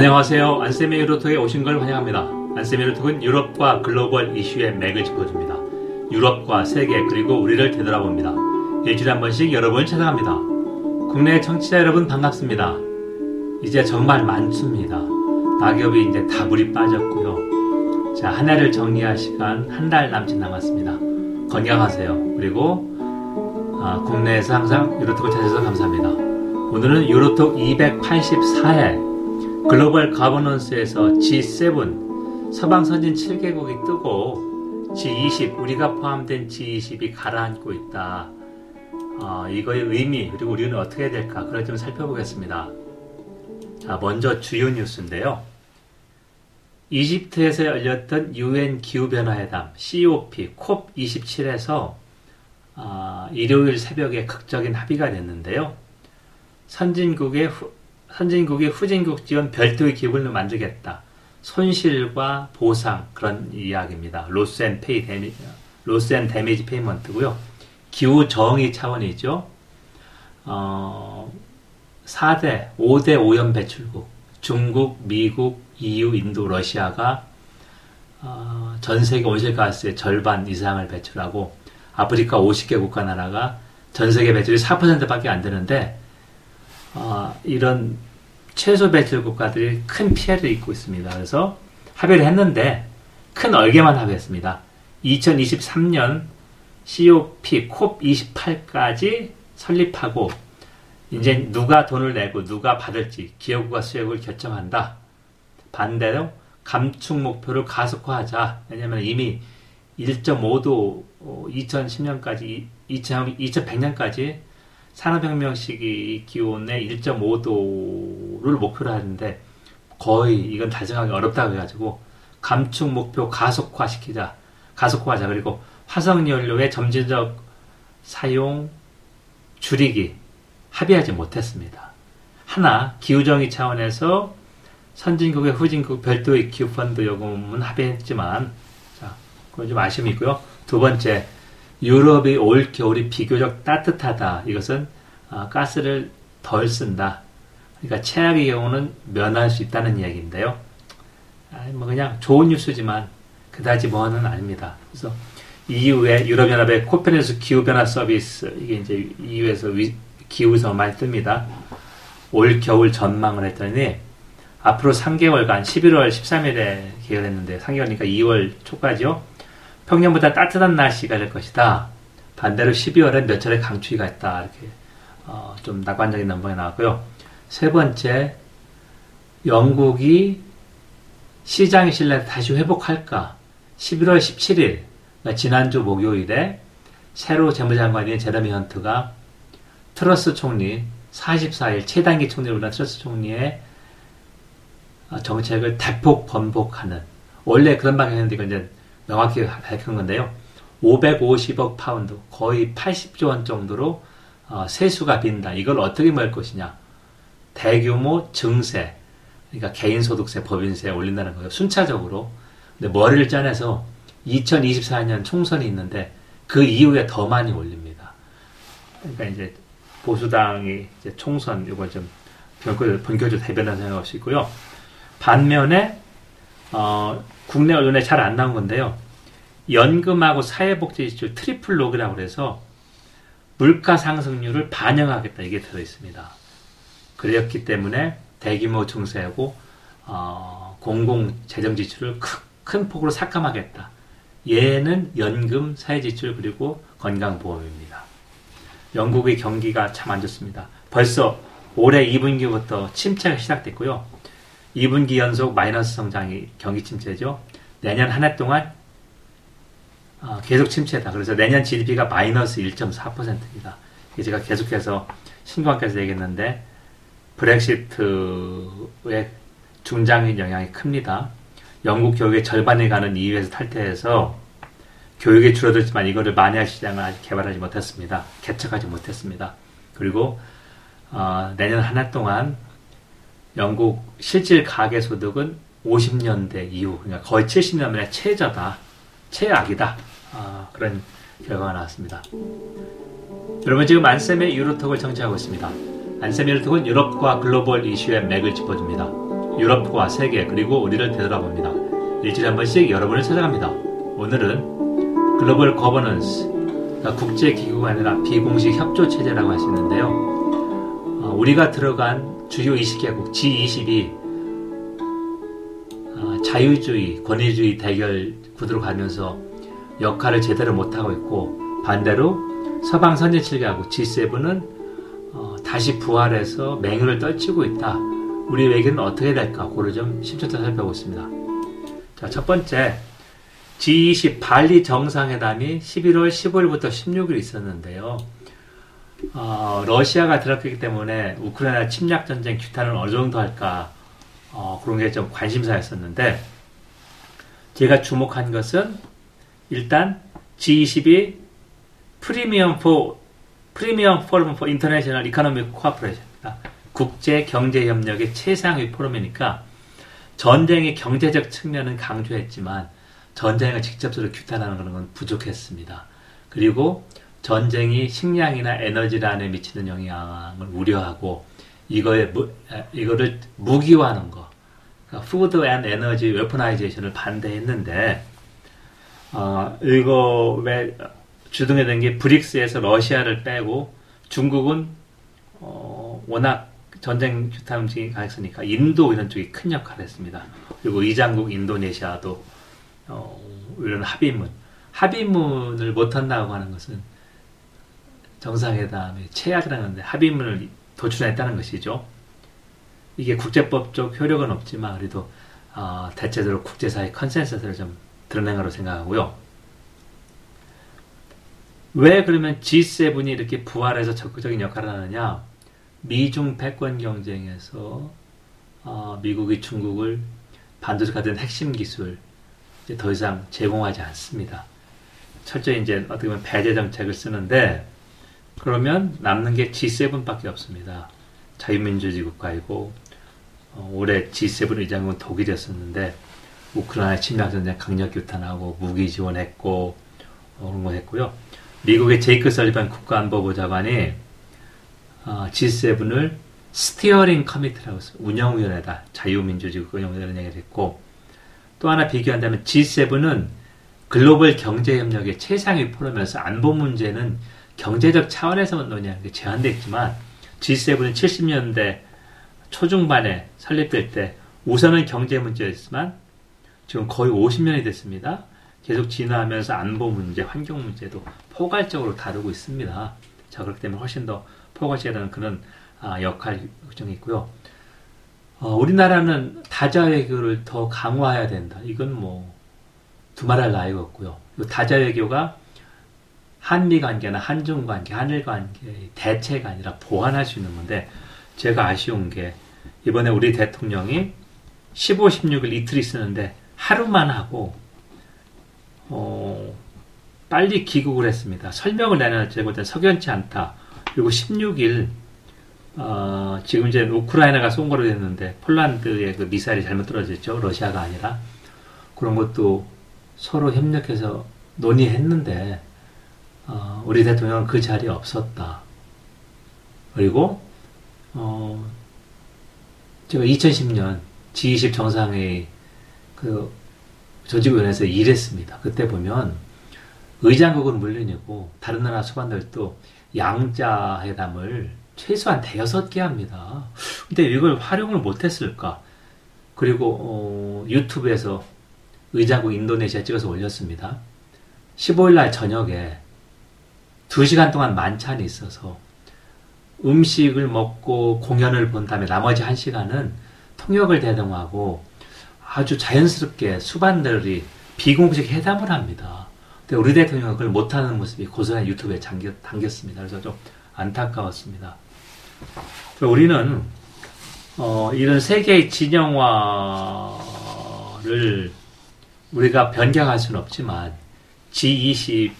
안녕하세요. 안쌤의 유로톡에 오신 걸 환영합니다. 안쌤의 유로톡은 유럽과 글로벌 이슈의 맥을 짚어줍니다. 유럽과 세계 그리고 우리를 되돌아봅니다. 일주일에 한 번씩 여러분을 찾아갑니다. 국내 청취자 여러분 반갑습니다. 이제 정말 많습니다. 낙엽이 이제 다 물이 빠졌고요. 자, 한 해를 정리할 시간 한 달 남짓 남았습니다. 건강하세요. 그리고 아, 국내에서 항상 유로톡을 찾아서 감사합니다. 오늘은 유로톡 284회 글로벌 가버넌스에서 G7 서방 선진 7개국이 뜨고 G20 우리가 포함된 G20이 가라앉고 있다. 어, 이거의 의미 그리고 우리는 어떻게 해야 될까 그걸 좀 살펴보겠습니다. 자, 먼저 주요 뉴스인데요. 이집트에서 열렸던 UN 기후변화회담 COP COP27에서 어, 일요일 새벽에 극적인 합의가 됐는데요. 선진국의 후, 선진국이 후진국 지원 별도의 기금을 만들겠다. 손실과 보상 그런 이야기입니다. loss and pay dama loss and damage payment고요. 기후 정의 차원이죠. 어, 4대, 5대 오염 배출국 중국, 미국, EU, 인도, 러시아가 어, 전 세계 온실가스의 절반 이상을 배출하고 아프리카 50개 국가 나라가 전 세계 배출이 4%밖에 안 되는데 어, 이런 최소 배출 국가들이 큰 피해를 입고 있습니다. 그래서 합의를 했는데 큰 얼개만 합의했습니다. 2023년 COP COP28까지 설립하고 이제 누가 돈을 내고 누가 받을지 기업과 수익을 결정한다. 반대로 감축 목표를 가속화하자. 왜냐하면 이미 1.5도 2010년까지 2100년까지 산업혁명 시기 기온의 1.5도를 목표로 하는데 거의 이건 달성하기 어렵다고 해가지고 감축 목표 가속화 시키자. 가속화하자. 그리고 화석연료의 점진적 사용 줄이기 합의하지 못했습니다. 하나 기후정의 차원에서 선진국의 후진국 별도의 기후펀드 요금은 합의했지만 자, 그건 좀 아쉬움이 있고요. 두 번째 유럽이 올 겨울이 비교적 따뜻하다. 이것은 어, 가스를 덜 쓴다. 그러니까 최악의 경우는 면할 수 있다는 이야기인데요. 아니, 뭐 그냥 좋은 뉴스지만 그다지 뭐는 아닙니다. 그래서 EU의 유럽연합의 코페르니스 기후변화 서비스 이게 이제 EU에서 기후서 많이 뜹니다. 올 겨울 전망을 했더니 앞으로 3개월간 11월 13일에 개요됐는데 3개월이니까 2월 초까지요. 평년보다 따뜻한 날씨가 될 것이다. 반대로 12월엔 몇 차례 강추위가 있다. 이렇게 어, 좀 낙관적인 넘버가 나왔고요. 세 번째, 영국이 시장의 신뢰를 다시 회복할까? 11월 17일, 그러니까 지난주 목요일에 새로 재무장관인 제레미 헌트가 트러스 총리 44일 최단기 총리를 불린 트러스 총리의 어, 정책을 대폭 번복하는 원래 그런 이건 이제 명확히 밝힌 건데요. 550억 파운드, 거의 80조 원 정도로 어, 세수가 빈다. 이걸 어떻게 막을 것이냐? 대규모 증세, 그러니까 개인소득세, 법인세 올린다는 거예요. 순차적으로. 근데 머리를 짜내서 2024년 총선이 있는데 그 이후에 더 많이 올립니다. 그러니까 이제 보수당이 이제 총선 이걸 좀 본격적으로 대변한 생각할 수 있고요. 반면에 어, 국내 언론에 잘 안 나온 건데요. 연금하고 사회복지지출 triple lock이라고 그래서 물가 상승률을 반영하겠다 이게 들어 있습니다. 그랬기 때문에 대규모 증세하고 어, 공공 재정 지출을 큰, 큰 폭으로 삭감하겠다. 얘는 연금, 사회지출 그리고 건강보험입니다. 영국의 경기가 참 안 좋습니다. 벌써 올해 2분기부터 침체가 시작됐고요. 2분기 연속 마이너스 성장이 경기 침체죠. 내년 한 해 동안 어, 계속 침체다. 그래서 내년 GDP가 마이너스 1.4%입니다. 제가 계속해서 신관께서 얘기했는데 브렉시트의 중장기 영향이 큽니다. 영국 교육의 절반이 가는 EU에서 탈퇴해서 교육이 줄어들지만 이거를 만회할 시장을 아직 개발하지 못했습니다. 개척하지 못했습니다. 그리고 어, 내년 한 해 동안 영국 실질 가계 소득은 50년대 이후, 그러니까 거의 70년 만에 최저다, 최악이다. 아, 그런 결과가 나왔습니다. 여러분 지금 안쌤의 유로톡을 청취하고 있습니다. 안쌤의 유로톡은 유럽과 글로벌 이슈의 맥을 짚어줍니다. 유럽과 세계 그리고 우리를 되돌아봅니다. 일주일에 한 번씩 여러분을 찾아갑니다. 오늘은 글로벌 거버넌스 그러니까 국제기구가 아니라 비공식 협조 체제라고 할 수 있는데요. 어, 우리가 들어간 주요 20개국 G20이 어, 자유주의, 권위주의 대결 구도로 가면서 역할을 제대로 못하고 있고 반대로 서방 선진 7개국 G7은 어, 다시 부활해서 맹유를 떨치고 있다. 우리 외교는 어떻게 될까? 그를 좀 심층도 살펴보겠습니다. 자, 첫 번째 G20 발리 정상회담이 11월 15일부터 16일 있었는데요. 어, 러시아가 들었기 때문에 우크라이나 침략 전쟁 규탄을 어느 정도 할까 어, 그런 게 좀 관심사였었는데 제가 주목한 것은 일단 G20이 premier for premier forum for international economic cooperation입니다. 국제 경제 협력의 최상위 포럼이니까 전쟁의 경제적 측면은 강조했지만 전쟁을 직접적으로 규탄하는 건 부족했습니다. 그리고 전쟁이 식량이나 에너지난에 미치는 영향을 우려하고 이거에 무, 이거를 무기화하는 거, 푸드 앤 에너지 웨퍼나이제이션을 반대했는데 어, 이거 왜 주동에 된게 브릭스에서 러시아를 빼고 중국은 어, 워낙 전쟁 규탄 음식이 가있으니까 인도 이런 쪽이 큰 역할을 했습니다. 그리고 의장국 인도네시아도 어, 이런 합의문 합의문을 못한다고 하는 것은 정상회담의 최악이라는 건데 합의문을 도출했다는 것이죠. 이게 국제법적 효력은 없지만 그래도 어, 대체적으로 국제사회 컨센서스를 좀 드러낸 거로 생각하고요. 왜 그러면 G7이 이렇게 부활해서 적극적인 역할을 하느냐? 미중 패권 경쟁에서 어, 미국이 중국을 반도체 같은 핵심 기술 더 이상 제공하지 않습니다. 철저히 이제 어떻게 보면 배제 정책을 쓰는데 그러면 남는 게 G7밖에 없습니다. 자유민주주의 국가이고 어, 올해 G7 의장은 독일이었었는데 우크라이나 침략 전쟁 강력 규탄하고 무기 지원했고 어, 그런 거 했고요. 미국의 제이크 설리반 국가안보보좌관이 어, G7을 steering committee라고 해서 운영위원회다. 자유민주주의 운영위원회 얘기를 했고 또 하나 비교한다면 G7은 글로벌 경제협력의 최상위 포럼이면서 안보 문제는 경제적 차원에서만 논의하는 게 제한되어 있지만 G7은 70년대 초중반에 설립될 때 우선은 경제 문제였지만 지금 거의 50년이 됐습니다. 계속 진화하면서 안보 문제, 환경 문제도 포괄적으로 다루고 있습니다. 자, 그렇기 때문에 훨씬 더 포괄적이라는 그런 아, 역할 규정이 있고요. 어, 우리나라는 다자 외교를 더 강화해야 된다. 이건 뭐 두말할 나위가 없고요. 다자 외교가 한미 관계나 한중 관계, 한일 관계 대체가 아니라 보완할 수 있는 건데 제가 아쉬운 게 이번에 우리 대통령이 15, 16일 이틀이 쓰는데 하루만 하고 어, 빨리 귀국을 했습니다. 설명을 내놨지 못해 석연치 않다. 그리고 16일 어, 지금 이제 우크라이나가 쏜 거로 됐는데 폴란드의 그 미사일이 잘못 떨어졌죠. 러시아가 아니라 그런 것도 서로 협력해서 논의했는데 어, 우리 대통령은 그 자리에 없었다. 그리고 어, 제가 2010년 G20 정상회의 그 조직위원회에서 일했습니다. 그때 보면 의장국은 물론이고 다른 나라 수반들도 양자 회담을 최소한 대여섯 개 합니다. 근데 이걸 활용을 못했을까? 그리고 어, 유튜브에서 의장국 인도네시아 찍어서 올렸습니다. 15일 날 저녁에 2시간 동안 만찬이 있어서 음식을 먹고 공연을 본 다음에 나머지 1시간은 통역을 대동하고 아주 자연스럽게 수반들이 비공식 회담을 합니다. 근데 우리 대통령은 그걸 못하는 모습이 고스란히 유튜브에 잠겼, 담겼습니다. 그래서 좀 안타까웠습니다. 우리는 어, 이런 세계의 진영화를 우리가 변경할 수는 없지만 G20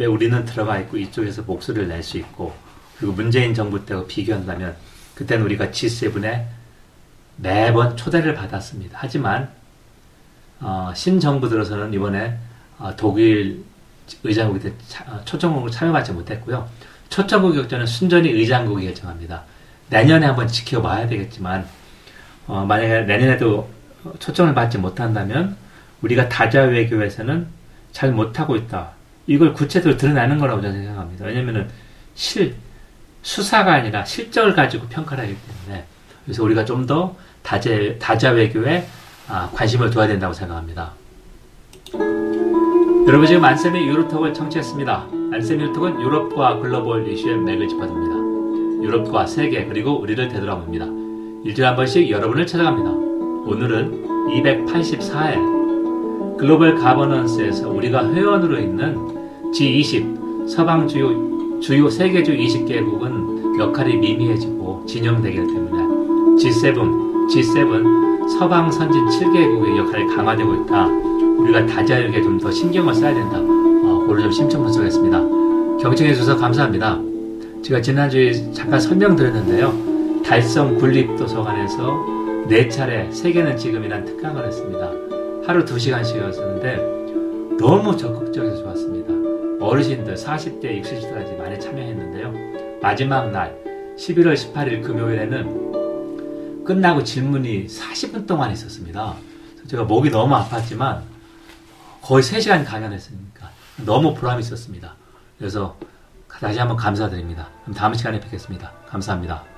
에 우리는 들어가 있고 이쪽에서 목소리를 낼 수 있고 그리고 문재인 정부 때와 비교한다면 그때는 우리가 G7에 매번 초대를 받았습니다. 하지만 어, 신정부 들어서는 이번에 어, 독일 의장국이 때 어, 초청국을 참여받지 못했고요. 초청국 결정은 순전히 의장국이 결정합니다. 내년에 한번 지켜봐야 되겠지만 어, 만약에 내년에도 초청을 받지 못한다면 우리가 다자 외교에서는 잘 못하고 있다. 이걸 구체적으로 드러내는 거라고 저는 생각합니다. 왜냐면은 실, 수사가 아니라 실적을 가지고 평가를 하기 때문에 그래서 우리가 좀 더 다자, 다자 외교에 아, 관심을 둬야 된다고 생각합니다. 여러분 지금 안쌤의 유로톡을 청취했습니다. 안쌤 유로톡은 유럽과 글로벌 이슈의 맥을 짚어줍니다. 유럽과 세계 그리고 우리를 되돌아봅니다. 일주일에 한 번씩 여러분을 찾아갑니다. 오늘은 284회 글로벌 가버넌스에서 우리가 회원으로 있는 G20 서방 주요, 주요 세계주 20개국은 역할이 미미해지고 진영되기 때문에 G7, G7 서방 선진 7개국의 역할이 강화되고 있다. 우리가 다자에게 좀더 신경을 써야 된다. 어, 그걸 좀 심층 분석했습니다. 경청해 주셔서 감사합니다. 제가 지난주에 잠깐 설명드렸는데요. 달성 군립도서관에서 네 차례 세계는 지금이란 특강을 했습니다. 하루 2시간씩이었는데 너무 적극적이어서 좋았습니다. 어르신들 40대, 60대까지 많이 참여했는데요. 마지막 날 11월 18일 금요일에는 끝나고 질문이 40분 동안 있었습니다. 제가 목이 너무 아팠지만 거의 3시간 강연했으니까 너무 보람이 있었습니다. 그래서 다시 한번 감사드립니다. 그럼 다음 시간에 뵙겠습니다. 감사합니다.